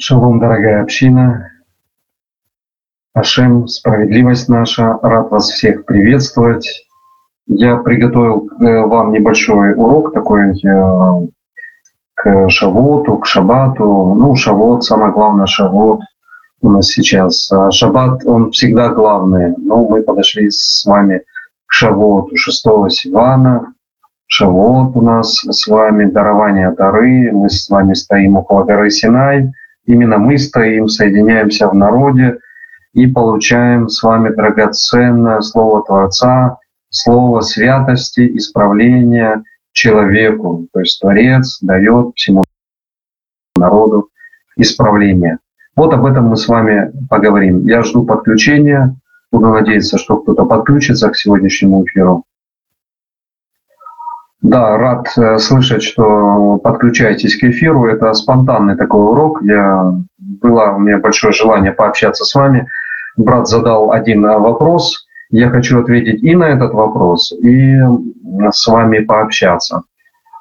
Шалом, дорогая община. Ашем, справедливость наша. Рад вас всех приветствовать. Я приготовил э, вам небольшой урок такой э, к Шавоту, к Шабату. Ну, Шавот, самое главное, Шавот у нас сейчас. А Шаббат, он всегда главный. Но мы подошли с вами к Шавоту, 6 Сивана. Шавот у нас с вами, дарование дары. Мы с вами стоим около горы Синай. Именно мы стоим, соединяемся в народе и получаем с вами драгоценное Слово Творца, Слово святости, исправления человеку. То есть Творец дает всему народу исправление. Вот об этом мы с вами поговорим. Я жду подключения. Буду надеяться, что кто-то подключится к сегодняшнему эфиру. Да, рад э, слышать, что подключаетесь к эфиру. Это спонтанный такой урок. Я, было у меня большое желание пообщаться с вами. Брат задал один э, вопрос. Я хочу ответить и на этот вопрос, и с вами пообщаться.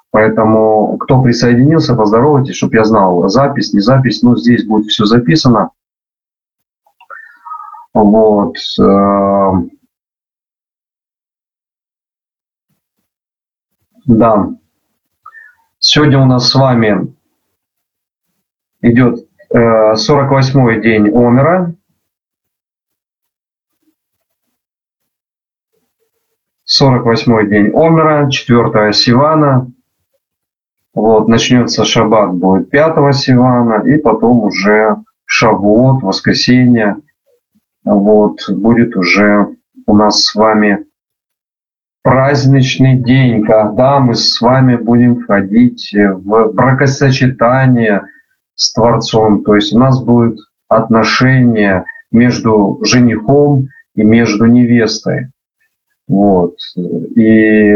Поэтому, кто присоединился, поздоровайтесь, чтобы я знал, запись, не запись. Ну, здесь будет все записано. Вот. Да. Сегодня у нас с вами идет 48-й э, день Омера. 48-й день Омера, 4 Сивана. Вот, начнется шаббат, будет 5 Сивана, и потом уже Шавуот, воскресенье. Вот, будет уже у нас с вами праздничный день, когда мы с вами будем входить в бракосочетание с Творцом. То есть у нас будет отношение между женихом и между невестой. Вот. И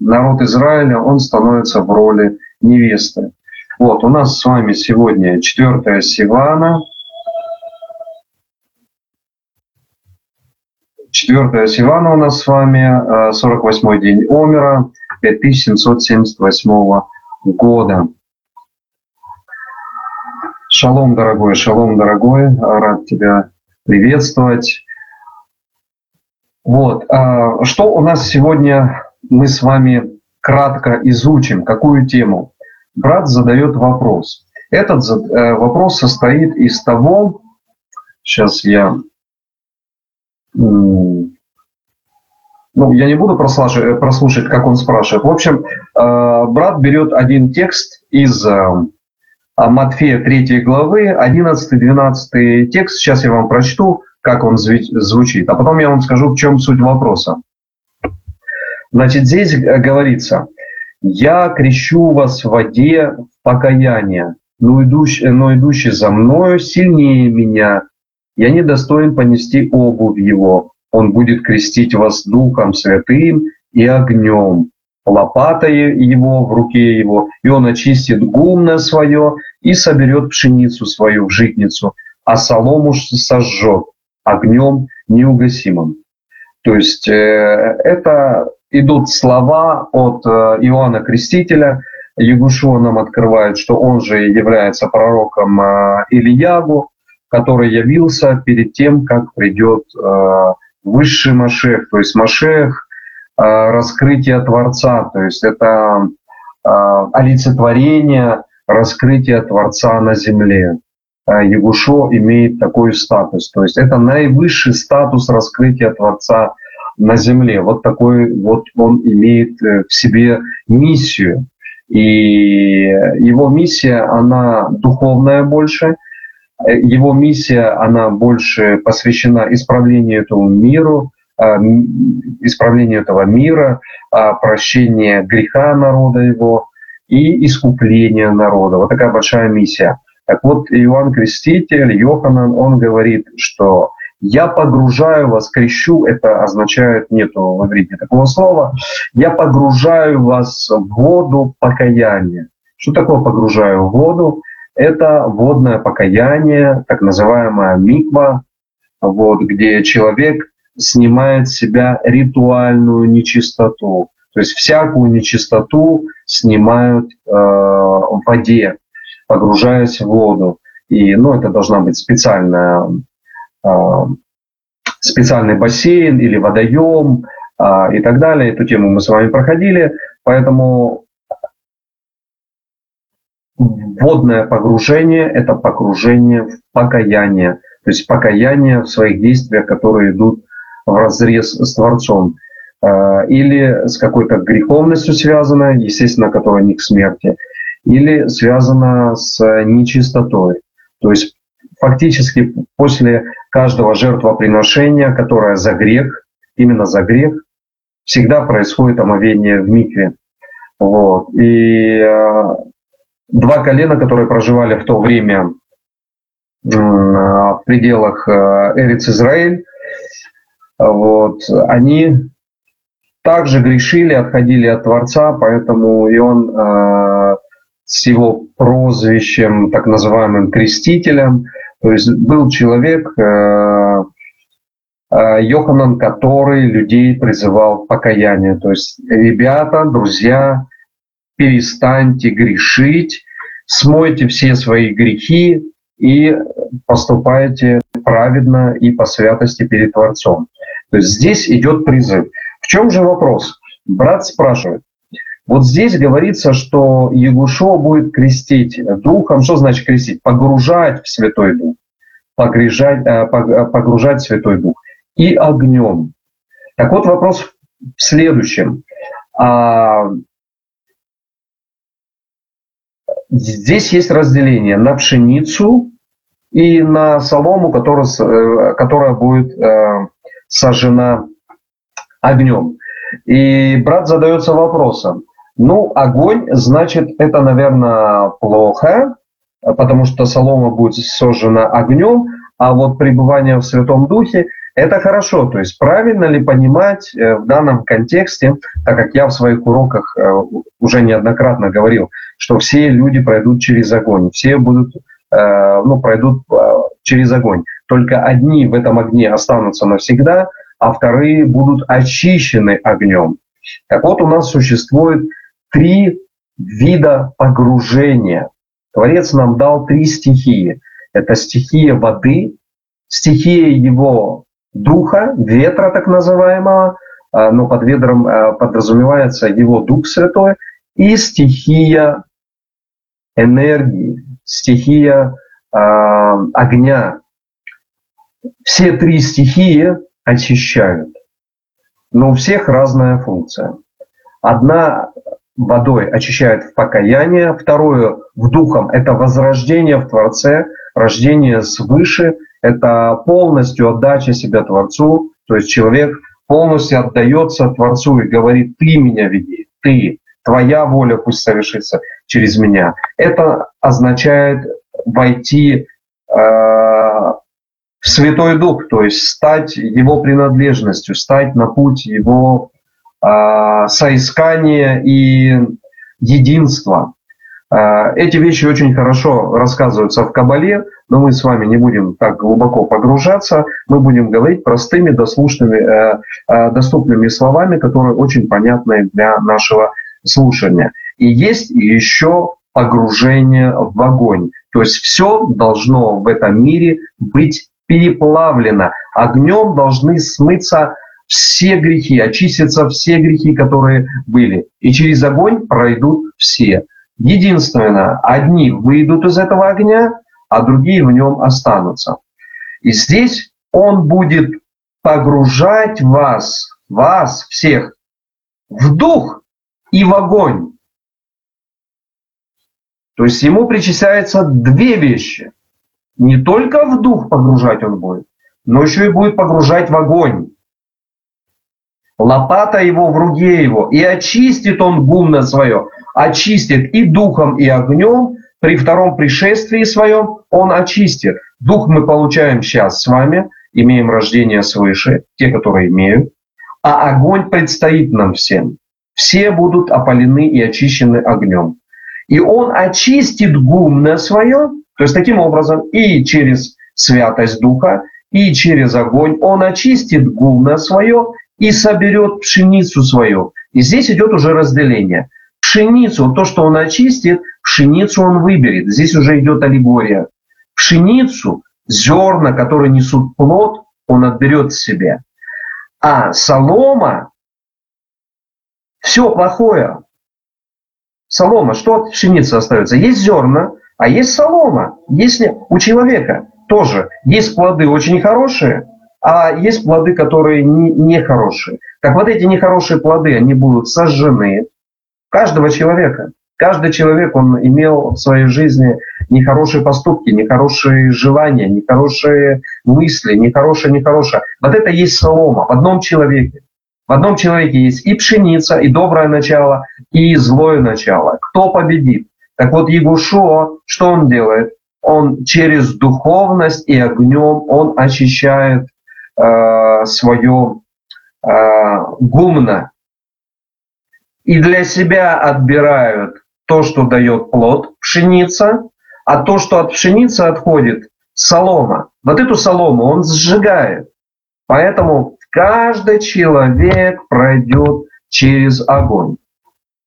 народ Израиля, он становится в роли невесты. Вот, у нас с вами сегодня 4 Сивана – 4 Сивана у нас с вами, 48-й э, день Омера 5778 года. Шалом, дорогой, шалом, дорогой, рад тебя приветствовать. Вот, а что у нас сегодня мы с вами кратко изучим, какую тему? Брат задает вопрос. Этот э, вопрос состоит из того, сейчас я ну, я не буду прослушать, прослушать, как он спрашивает. В общем, э, брат берет один текст из э, Матфея 3 главы, 11-12 текст. Сейчас я вам прочту, как он звучит, а потом я вам скажу, в чем суть вопроса. Значит, здесь говорится, «Я крещу вас в воде в покаяние, но идущий, но идущий за мною сильнее меня, я не достоин понести обувь его. Он будет крестить вас Духом Святым и огнем, лопатой его в руке его, и он очистит гумно свое и соберет пшеницу свою в житницу, а солому сожжет огнем неугасимым. То есть э, это идут слова от э, Иоанна Крестителя. Ягушуа нам открывает, что он же является пророком э, Ильягу, который явился перед тем, как придет э, высший Машех, то есть Машех э, раскрытие Творца, то есть это э, олицетворение раскрытия Творца на земле. Ягушо имеет такой статус, то есть это наивысший статус раскрытия Творца на земле. Вот такой вот он имеет в себе миссию. И его миссия, она духовная больше – его миссия, она больше посвящена исправлению этого миру, а, исправлению этого мира, а, прощению греха народа его и искупления народа. Вот такая большая миссия. Так вот, Иоанн Креститель, Йоханан, он говорит, что я погружаю вас, крещу, это означает, нету в иврите такого слова, я погружаю вас в воду покаяния. Что такое погружаю в воду? Это водное покаяние, так называемая миква, вот, где человек снимает с себя ритуальную нечистоту. То есть всякую нечистоту снимают э, в воде, погружаясь в воду. И, ну, это должна быть специальная, а, специальный бассейн или водоем а, и так далее. Эту тему мы с вами проходили. Поэтому водное погружение – это погружение в покаяние. То есть покаяние в своих действиях, которые идут в разрез с Творцом. А, или с какой-то греховностью связано, естественно, которая не к смерти, или связано с нечистотой. То есть фактически после каждого жертвоприношения, которое за грех, именно за грех, всегда происходит омовение в микве. Вот. И э, два колена, которые проживали в то время э, в пределах э, Эриц Израиль, вот, они также грешили, отходили от Творца, поэтому и он э, с его прозвищем, так называемым крестителем, то есть был человек, э, Йоханан, который людей призывал к покаянию. То есть, ребята, друзья, перестаньте грешить, смойте все свои грехи и поступайте праведно и по святости перед Творцом. То есть здесь идет призыв. В чем же вопрос? Брат спрашивает. Вот здесь говорится, что Ягушо будет крестить духом. Что значит крестить? Погружать в Святой Дух. Погружать, э, э, погружать в Святой Дух. И огнем. Так вот вопрос в следующем. А, здесь есть разделение на пшеницу и на солому, которая, э, которая будет сожжена огнем. И брат задается вопросом, ну, огонь, значит, это, наверное, плохо, потому что солома будет сожжена огнем, а вот пребывание в Святом Духе – это хорошо. То есть правильно ли понимать э, в данном контексте, так как я в своих уроках э, уже неоднократно говорил, что все люди пройдут через огонь, все будут, э, ну, пройдут через огонь. Только одни в этом огне останутся навсегда, а вторые будут очищены огнем. Так вот, у нас существует три вида погружения. Творец нам дал три стихии. Это стихия воды, стихия его духа, ветра так называемого, а, но под ветром а, подразумевается его Дух Святой, и стихия энергии, стихия э, огня. Все три стихии очищают, но у всех разная функция. Одна водой очищает в покаяние, второе в духом – это возрождение в Творце, рождение свыше, это полностью отдача себя Творцу, то есть человек полностью отдается Творцу и говорит, ты меня веди, ты, твоя воля пусть совершится через меня. Это означает войти э, в Святой Дух, то есть стать его принадлежностью, стать на путь его а, соискание и единство. А, эти вещи очень хорошо рассказываются в Кабале, но мы с вами не будем так глубоко погружаться. Мы будем говорить простыми, дослушными, э, э, доступными словами, которые очень понятны для нашего слушания. И есть еще погружение в огонь. То есть все должно в этом мире быть переплавлено. Огнем должны смыться все грехи, очистятся все грехи, которые были. И через огонь пройдут все. Единственное, одни выйдут из этого огня, а другие в нем останутся. И здесь он будет погружать вас, вас всех, в дух и в огонь. То есть ему причисляются две вещи. Не только в дух погружать он будет, но еще и будет погружать в огонь лопата его в руке его, и очистит он гумно свое, очистит и духом, и огнем, при втором пришествии своем он очистит. Дух мы получаем сейчас с вами, имеем рождение свыше, те, которые имеют, а огонь предстоит нам всем. Все будут опалены и очищены огнем. И он очистит гумно свое, то есть таким образом и через святость Духа, и через огонь он очистит гумно свое и соберет пшеницу свою. И здесь идет уже разделение. Пшеницу, то, что он очистит, пшеницу он выберет. Здесь уже идет аллегория. Пшеницу, зерна, которые несут плод, он отберет себе. А солома, все плохое. Солома, что от пшеницы остается? Есть зерна, а есть солома. Если у человека тоже есть плоды очень хорошие, а есть плоды, которые нехорошие. Не так вот эти нехорошие плоды, они будут сожжены. Каждого человека. Каждый человек, он имел в своей жизни нехорошие поступки, нехорошие желания, нехорошие мысли, нехорошее, нехорошее. Вот это есть солома в одном человеке. В одном человеке есть и пшеница, и доброе начало, и злое начало. Кто победит? Так вот, Егушо, что он делает? Он через духовность и огнем, он очищает э, свое э, гумно. И для себя отбирают то, что дает плод, пшеница, а то, что от пшеницы отходит, солома. Вот эту солому он сжигает. Поэтому каждый человек пройдет через огонь.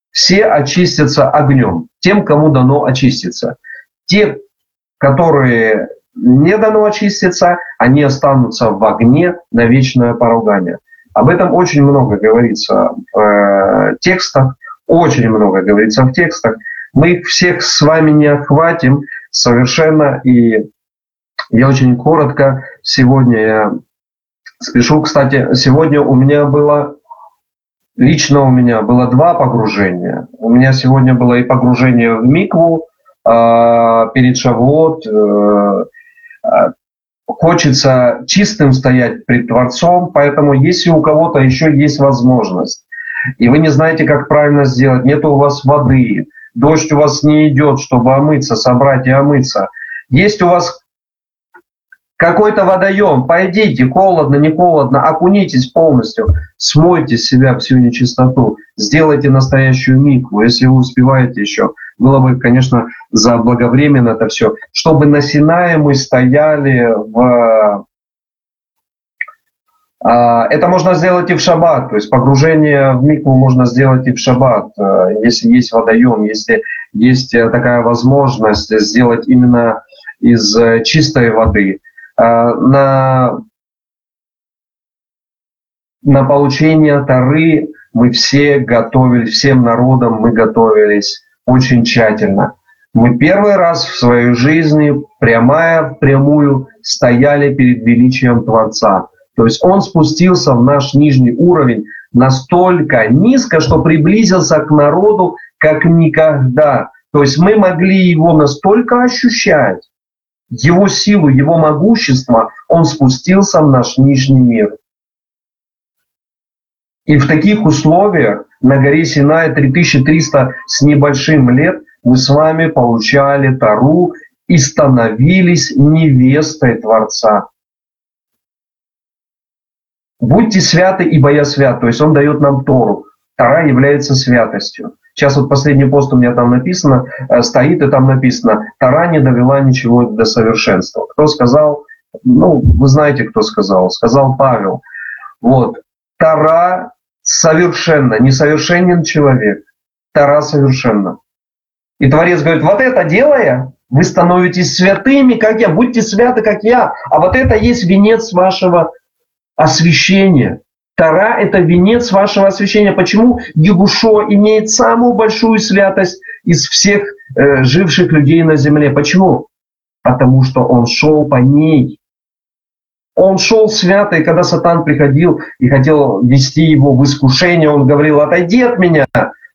Все очистятся огнем, тем, кому дано очиститься. Те, которые не дано очиститься, они останутся в огне на вечное поругание. Об этом очень много говорится в э, текстах, очень много говорится в текстах. Мы их всех с вами не охватим совершенно. И я очень коротко сегодня я спешу. Кстати, сегодня у меня было, лично у меня было два погружения. У меня сегодня было и погружение в Микву э, перед Шавуот. Э, хочется чистым стоять пред Творцом, поэтому если у кого-то еще есть возможность, и вы не знаете, как правильно сделать, нет у вас воды, дождь у вас не идет, чтобы омыться, собрать и омыться. Есть у вас какой-то водоем, пойдите, холодно, не холодно, окунитесь полностью, смойте с себя всю нечистоту, сделайте настоящую микву, если вы успеваете еще. Было бы, конечно, заблаговременно это все, чтобы на Синае мы стояли в а, это можно сделать и в шаббат, то есть погружение в микву можно сделать и в шаббат, а, если есть водоем, если есть э, такая возможность сделать именно из э, чистой воды. На, на получение Тары мы все готовились, всем народом мы готовились очень тщательно. Мы первый раз в своей жизни прямая, прямую стояли перед величием Творца – то есть он спустился в наш нижний уровень настолько низко, что приблизился к народу как никогда. То есть мы могли его настолько ощущать, его силу, его могущество, он спустился в наш нижний мир. И в таких условиях на горе Синай 3300 с небольшим лет мы с вами получали Тару и становились невестой Творца. Будьте святы, ибо я свят. То есть он дает нам Тору. Тора является святостью. Сейчас вот последний пост у меня там написано, э, стоит и там написано, Тора не довела ничего до совершенства. Кто сказал? Ну, вы знаете, кто сказал. Сказал Павел. Вот. Тора совершенно, несовершенен человек. Тора совершенна. И Творец говорит, вот это делая, вы становитесь святыми, как я, будьте святы, как я. А вот это есть венец вашего освящение. Тара – это венец вашего освящения. Почему Егушо имеет самую большую святость из всех э, живших людей на земле? Почему? Потому что он шел по ней. Он шел святый, когда Сатан приходил и хотел вести его в искушение, он говорил, отойди от меня,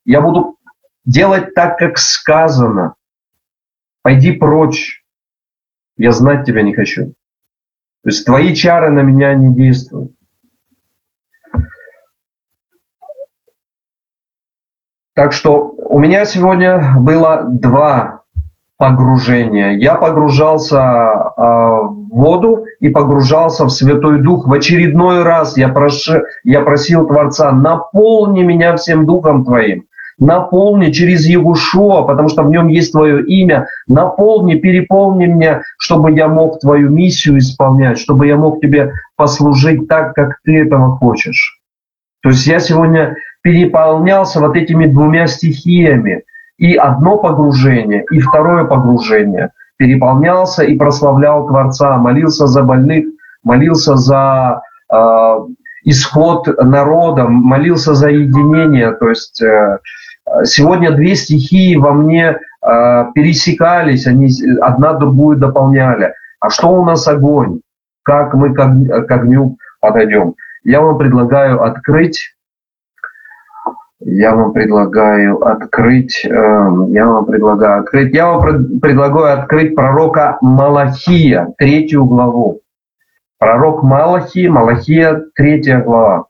я буду делать так, как сказано. Пойди прочь, я знать тебя не хочу. То есть твои чары на меня не действуют. Так что у меня сегодня было два погружения. Я погружался э, в воду и погружался в Святой Дух. В очередной раз я, прош... я просил Творца, наполни меня всем Духом Твоим наполни через Егушуа, потому что в нем есть Твое имя, наполни, переполни меня, чтобы я мог Твою миссию исполнять, чтобы я мог Тебе послужить так, как Ты этого хочешь. То есть я сегодня переполнялся вот этими двумя стихиями. И одно погружение, и второе погружение. Переполнялся и прославлял Творца, молился за больных, молился за э, исход народа, молился за единение. То есть э, сегодня две стихии во мне э, пересекались, они одна другую дополняли. А что у нас огонь? Как мы к, огню подойдем? Я вам предлагаю открыть я вам предлагаю открыть, я вам предлагаю открыть, я вам предлагаю открыть пророка Малахия, третью главу. Пророк Малахи, Малахия, третья глава.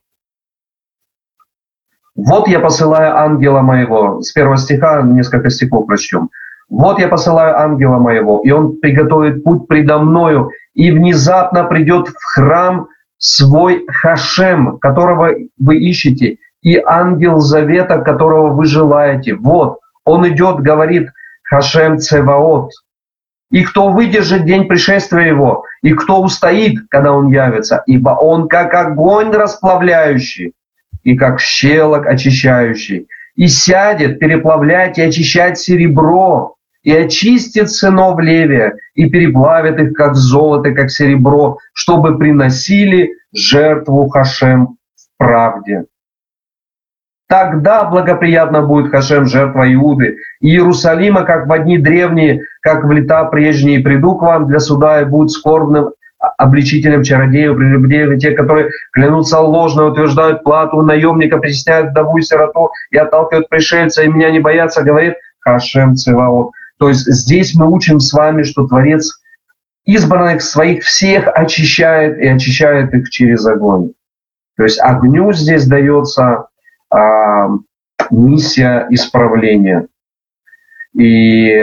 Вот я посылаю ангела моего. С первого стиха несколько стихов прочтем. Вот я посылаю ангела моего, и он приготовит путь предо мною, и внезапно придет в храм свой Хашем, которого вы ищете, и ангел завета, которого вы желаете. Вот, он идет, говорит Хашем Цеваот. И кто выдержит день пришествия его, и кто устоит, когда он явится, ибо он как огонь расплавляющий, и как щелок очищающий, и сядет переплавлять и очищать серебро, и очистит сынов Левия, и переплавит их, как золото, как серебро, чтобы приносили жертву Хашем в правде. Тогда благоприятно будет Хашем жертва Иуды и Иерусалима, как в одни древние, как в лета прежние, приду к вам для суда и будут скорбным обличителем чародеев, прелюбодеев, те, которые клянутся ложно, утверждают плату наемника, притесняют вдову и сироту и отталкивают пришельца, и меня не боятся, говорит Хашем Цеваот. То есть здесь мы учим с вами, что Творец избранных своих всех очищает и очищает их через огонь. То есть огню здесь дается миссия исправления. И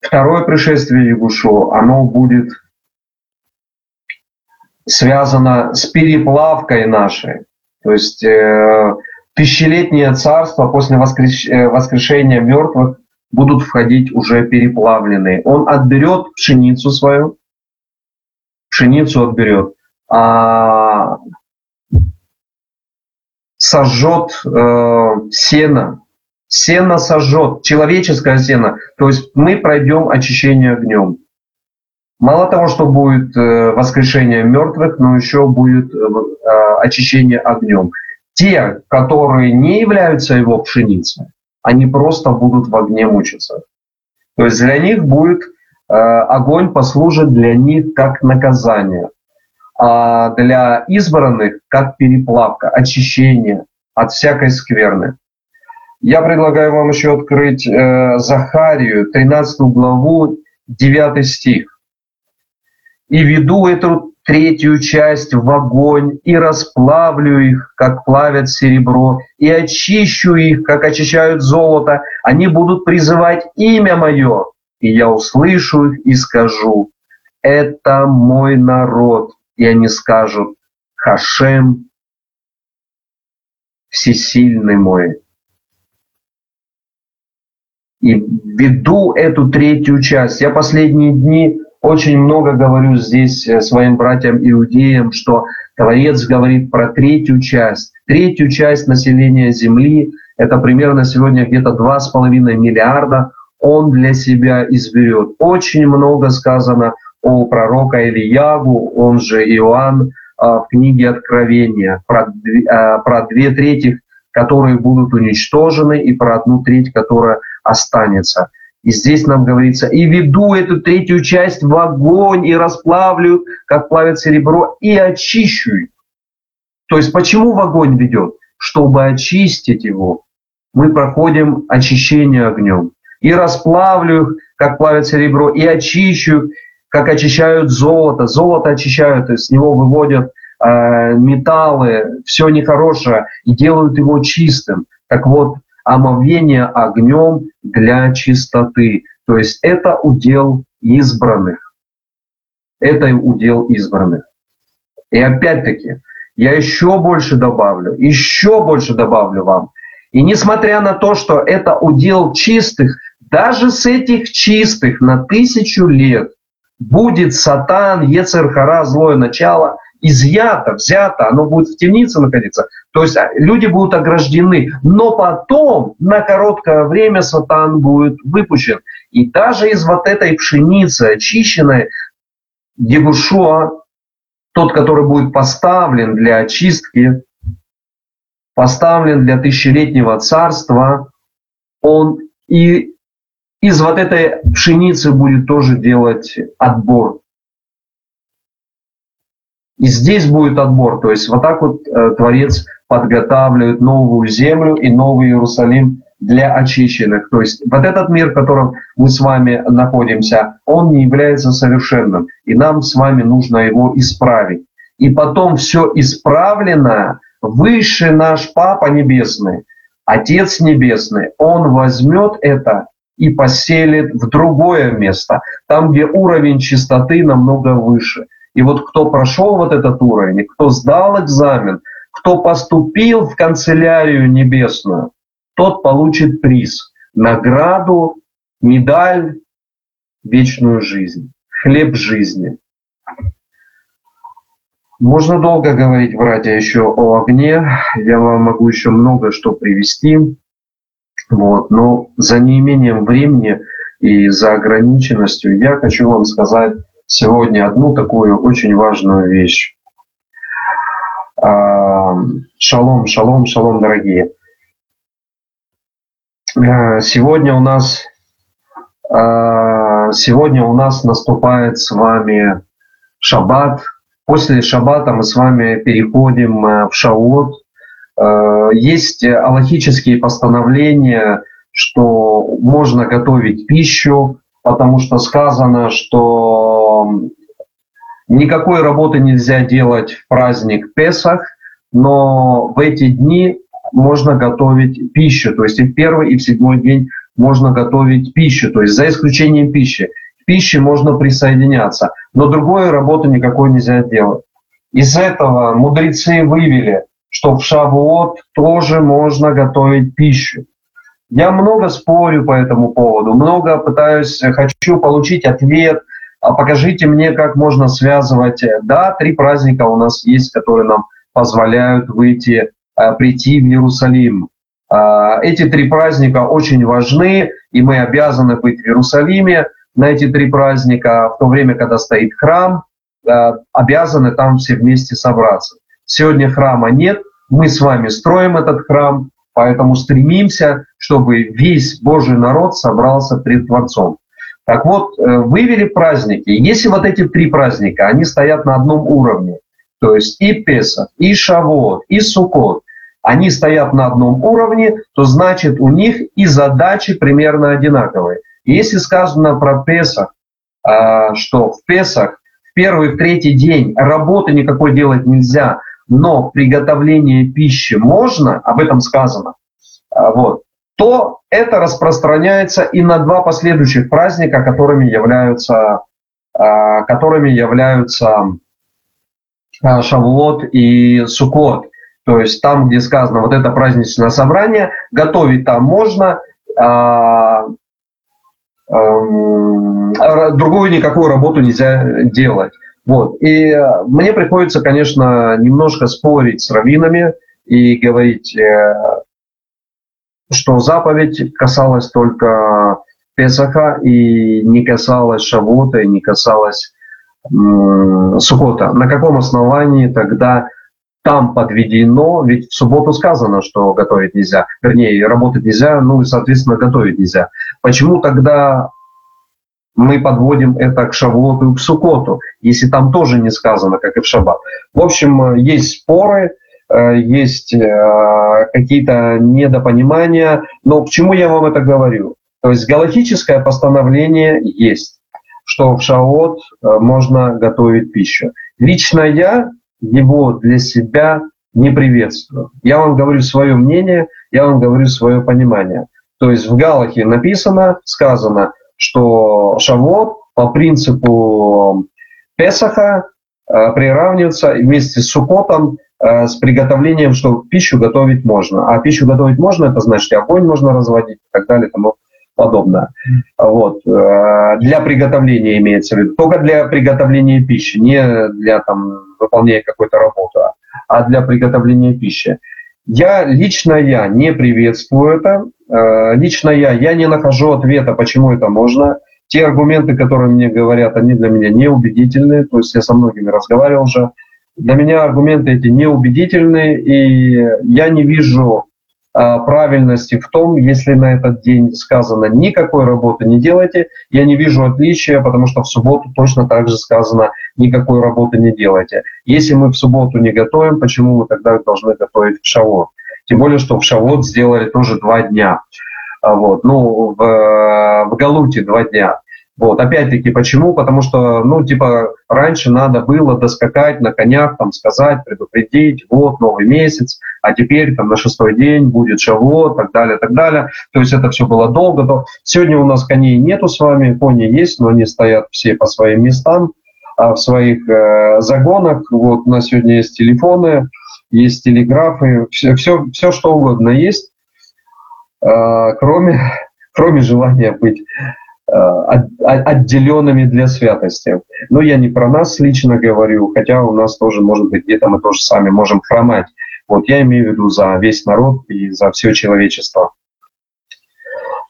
второе пришествие Ягушу, оно будет связано с переплавкой нашей. То есть э, тысячелетнее царство после воскреш... Э, воскрешения мертвых будут входить уже переплавленные. Он отберет пшеницу свою, пшеницу отберет, а сожжет э, сено, сено сожжет, человеческое сено. То есть мы пройдем очищение огнем. Мало того, что будет э, воскрешение мертвых, но еще будет э, э, очищение огнем. Те, которые не являются его пшеницей, они просто будут в огне мучиться. То есть для них будет э, огонь послужит для них как наказание а для избранных как переплавка, очищение от всякой скверны. Я предлагаю вам еще открыть э, Захарию, 13 главу, 9 стих. «И веду эту третью часть в огонь, и расплавлю их, как плавят серебро, и очищу их, как очищают золото. Они будут призывать имя мое, и я услышу их и скажу, это мой народ, и они скажут «Хашем, всесильный мой». И веду эту третью часть. Я последние дни очень много говорю здесь э, своим братьям-иудеям, что Творец говорит про третью часть. Третью часть населения Земли, это примерно сегодня где-то 2,5 миллиарда, он для себя изберет. Очень много сказано о пророка Ильягу, он же Иоанн, а, в книге Откровения, про, а, про две трети, которые будут уничтожены, и про одну треть, которая останется. И здесь нам говорится, и веду эту третью часть в огонь, и расплавлю, как плавят серебро, и очищу. То есть почему в огонь ведет? Чтобы очистить его. Мы проходим очищение огнем. И расплавлю как плавят серебро, и очищу как очищают золото. Золото очищают, с него выводят э, металлы, все нехорошее, и делают его чистым. Так вот, омовение огнем для чистоты. То есть это удел избранных. Это удел избранных. И опять-таки, я еще больше добавлю, еще больше добавлю вам. И несмотря на то, что это удел чистых, даже с этих чистых на тысячу лет будет сатан, Ецерхара, злое начало, изъято, взято, оно будет в темнице находиться. То есть а, люди будут ограждены. Но потом, на короткое время, сатан будет выпущен. И даже из вот этой пшеницы очищенной Егушуа, тот, который будет поставлен для очистки, поставлен для тысячелетнего царства, он и из вот этой пшеницы будет тоже делать отбор. И здесь будет отбор. То есть вот так вот э, Творец подготавливает новую землю и новый Иерусалим для очищенных. То есть вот этот мир, в котором мы с вами находимся, он не является совершенным. И нам с вами нужно его исправить. И потом все исправленное, выше наш Папа Небесный, Отец Небесный, Он возьмет это и поселит в другое место, там, где уровень чистоты намного выше. И вот кто прошел вот этот уровень, кто сдал экзамен, кто поступил в канцелярию небесную, тот получит приз, награду, медаль, вечную жизнь, хлеб жизни. Можно долго говорить, братья, еще о огне. Я вам могу еще много что привести. Вот. Но за неимением времени и за ограниченностью я хочу вам сказать сегодня одну такую очень важную вещь. А, шалом, шалом, шалом, дорогие. Э, сегодня у нас а, сегодня у нас наступает с вами шаббат. После шаббата мы с вами переходим э, в шаот. Э, есть аллахические постановления, что можно готовить пищу, потому что сказано, что никакой работы нельзя делать в праздник Песах, но в эти дни можно готовить пищу. То есть и в первый, и в седьмой день можно готовить пищу, то есть за исключением пищи. К пище можно присоединяться, но другой работы никакой нельзя делать. Из этого мудрецы вывели, что в Шавуот тоже можно готовить пищу. Я много спорю по этому поводу, много пытаюсь, хочу получить ответ, а покажите мне, как можно связывать. Да, три праздника у нас есть, которые нам позволяют выйти, э, прийти в Иерусалим. А, эти три праздника очень важны, и мы обязаны быть в Иерусалиме на эти три праздника, в то время, когда стоит храм, э, обязаны там все вместе собраться. Сегодня храма нет, мы с вами строим этот храм, поэтому стремимся, чтобы весь Божий народ собрался пред Творцом. Так вот, э, вывели праздники. Если вот эти три праздника, они стоят на одном уровне, то есть и Песах, и Шавот, и Суккот, они стоят на одном уровне, то значит у них и задачи примерно одинаковые. Если сказано про Песах, а, что в Песах в первый, в третий день работы никакой делать нельзя, но приготовление пищи можно, об этом сказано, а, вот, то это распространяется и на два последующих праздника, которыми являются, а, которыми являются Шавуот и Сукот. То есть там, где сказано вот это праздничное собрание, готовить там можно, а, а, другую никакую работу нельзя делать. Вот. И мне приходится, конечно, немножко спорить с раввинами и говорить, э, что заповедь касалась только Песаха и не касалась Шавота, и не касалась Сукота. На каком основании тогда там подведено, ведь в субботу сказано, что готовить нельзя, вернее, работать нельзя, ну и, соответственно, готовить нельзя. Почему тогда мы подводим это к Шавуоту и к Сукоту, если там тоже не сказано, как и в Шаббат? В общем, есть споры, э, есть э, какие-то недопонимания, но к чему я вам это говорю? То есть галактическое постановление есть что в шаот э, можно готовить пищу. Лично я его для себя не приветствую. Я вам говорю свое мнение, я вам говорю свое понимание. То есть в Галахе написано, сказано, что шавот по принципу Песаха э, приравнивается вместе с Сукотом э, с приготовлением, что пищу готовить можно. А пищу готовить можно, это значит, огонь можно разводить и так далее. Тому подобное. Вот. Э, для приготовления имеется в виду. Только для приготовления пищи, не для там, выполнения какой-то работы, а для приготовления пищи. Я лично я не приветствую это. Э, лично я, я не нахожу ответа, почему это можно. Те аргументы, которые мне говорят, они для меня неубедительные. То есть я со многими разговаривал уже. Для меня аргументы эти неубедительные, и я не вижу правильности в том, если на этот день сказано никакой работы не делайте, я не вижу отличия, потому что в субботу точно так же сказано никакой работы не делайте. Если мы в субботу не готовим, почему мы тогда должны готовить в шавот? Тем более, что в шавот сделали тоже два дня. А вот, ну, в, в Галуте два дня. Вот, опять-таки, почему? Потому что, ну, типа, раньше надо было доскакать на конях, там, сказать, предупредить, вот, новый месяц, а теперь, там, на шестой день будет шавот, так далее, так далее. То есть это все было долго. То... Сегодня у нас коней нету с вами, кони есть, но они стоят все по своим местам, а в своих э, загонах. Вот, у нас сегодня есть телефоны, есть телеграфы, все, все, все что угодно есть, э, кроме, кроме желания быть отделенными для святости. Но я не про нас лично говорю, хотя у нас тоже, может быть, где-то мы тоже сами можем хромать. Вот я имею в виду за весь народ и за все человечество.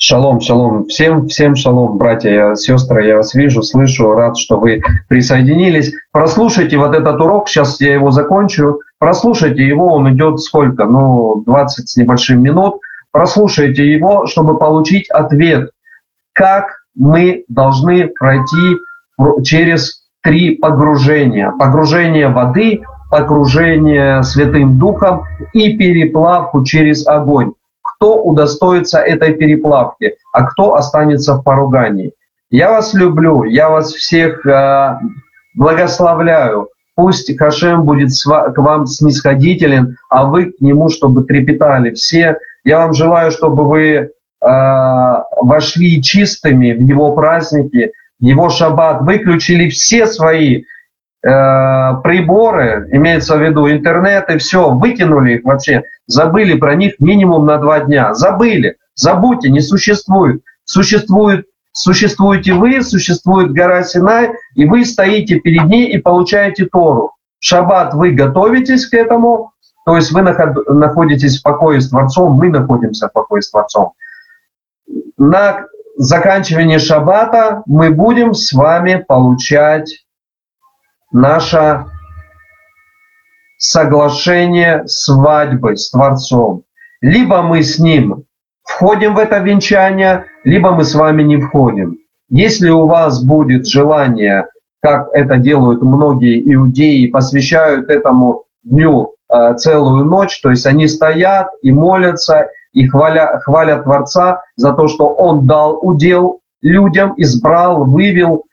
Шалом, шалом. Всем, всем шалом, братья, сестры, я вас вижу, слышу, рад, что вы присоединились. Прослушайте вот этот урок, сейчас я его закончу. Прослушайте его, он идет сколько? Ну, 20 с небольшим минут. Прослушайте его, чтобы получить ответ, как мы должны пройти через три погружения. Погружение воды, погружение Святым Духом и переплавку через огонь. Кто удостоится этой переплавки, а кто останется в поругании. Я вас люблю, я вас всех э, благословляю. Пусть Хашем будет к вам снисходителен, а вы к нему, чтобы трепетали все. Я вам желаю, чтобы вы вошли чистыми в его праздники, в его шаббат, выключили все свои э, приборы, имеется в виду интернет и все, выкинули их вообще, забыли про них минимум на два дня, забыли, забудьте, не существует. Существует существуете вы, существует гора Синай, и вы стоите перед ней и получаете Тору. В шаббат вы готовитесь к этому, то есть вы находитесь в покое с Творцом, мы находимся в покое с Творцом на заканчивание шаббата мы будем с вами получать наше соглашение свадьбы с Творцом. Либо мы с Ним входим в это венчание, либо мы с вами не входим. Если у вас будет желание, как это делают многие иудеи, посвящают этому дню э, целую ночь, то есть они стоят и молятся, и хваля, хвалят Творца за то, что Он дал удел людям, избрал, вывел,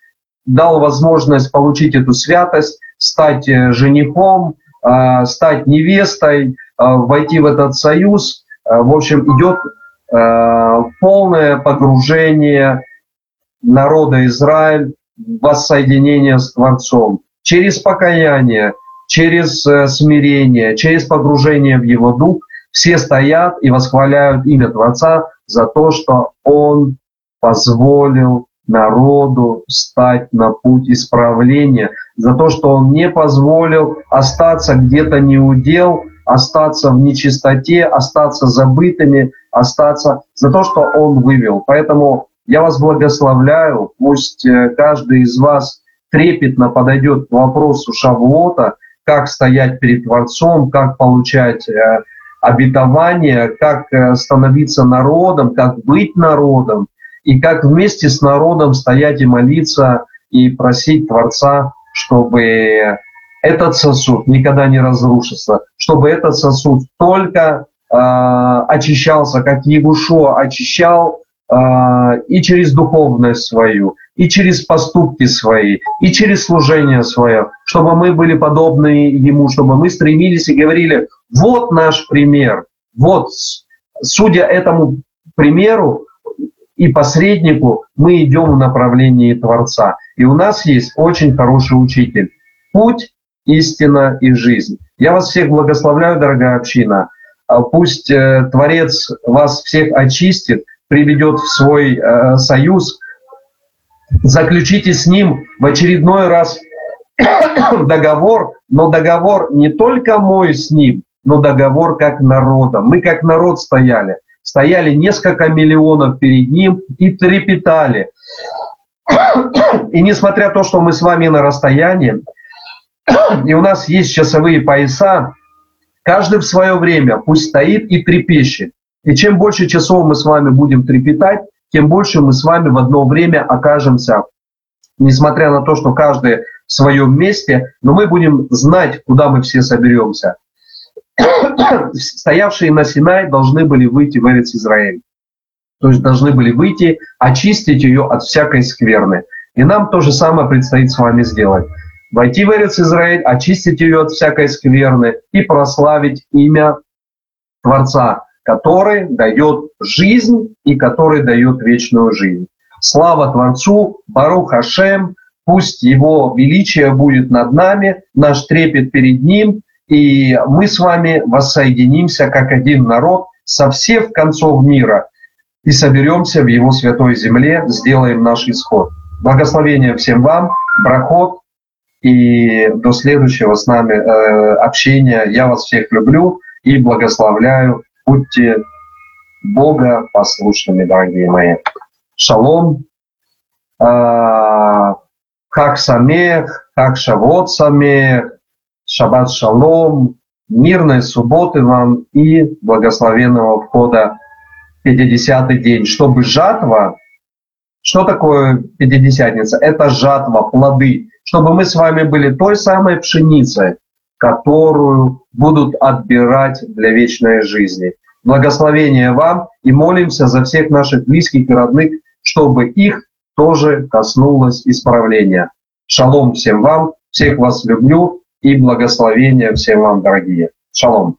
дал возможность получить эту святость, стать э, женихом, э, стать невестой, э, войти в этот союз. В общем, идет полное погружение народа Израиль в воссоединение с Творцом. Через покаяние, через смирение, через погружение в Его Дух – все стоят и восхваляют имя Творца за то, что Он позволил народу стать на путь исправления, за то, что Он не позволил остаться где-то неудел, остаться в нечистоте, остаться забытыми, остаться за то, что Он вывел. Поэтому я вас благословляю, пусть э, каждый из вас трепетно подойдет к вопросу Шавуота, как стоять перед Творцом, как получать э, обетование, как э, становиться народом, как быть народом, и как вместе с народом стоять и молиться и просить Творца, чтобы этот сосуд никогда не разрушился, чтобы этот сосуд только э, очищался, как Егушо очищал э, и через духовность свою, и через поступки свои, и через служение свое, чтобы мы были подобны Ему, чтобы мы стремились и говорили, вот наш пример, вот, судя этому примеру и посреднику, мы идем в направлении Творца. И у нас есть очень хороший учитель. Путь, истина и жизнь. Я вас всех благословляю, дорогая община. А пусть э, Творец вас всех очистит, приведет в свой э, союз, заключите с ним в очередной раз договор, но договор не только мой с ним, но договор как народа. Мы как народ стояли. Стояли несколько миллионов перед ним и трепетали. И несмотря на то, что мы с вами на расстоянии, и у нас есть часовые пояса, каждый в свое время пусть стоит и трепещет. И чем больше часов мы с вами будем трепетать, тем больше мы с вами в одно время окажемся, несмотря на то, что каждый в своем месте, но мы будем знать, куда мы все соберемся. Стоявшие на Синай должны были выйти в Эрец Израиль. То есть должны были выйти, очистить ее от всякой скверны. И нам то же самое предстоит с вами сделать. Войти в Эрец Израиль, очистить ее от всякой скверны и прославить имя Творца, который дает жизнь и который дает вечную жизнь. Слава Творцу, Барух Хашем, пусть Его величие будет над нами, наш трепет перед Ним, и мы с вами воссоединимся как один народ со всех концов мира и соберемся в Его святой земле, сделаем наш исход. Благословения всем вам, брахот, и до следующего с нами э, общения. Я вас всех люблю и благословляю. Будьте Бога послушными, дорогие мои. Шалом. Э, как самех, как шавот самех, шаббат шалом, мирной субботы вам и благословенного входа в 50-й день, чтобы жатва, что такое Пятидесятница? Это жатва, плоды, чтобы мы с вами были той самой пшеницей, которую будут отбирать для вечной жизни. Благословение вам и молимся за всех наших близких и родных, чтобы их тоже коснулось исправления. Шалом всем вам, всех вас люблю и благословения всем вам, дорогие. Шалом.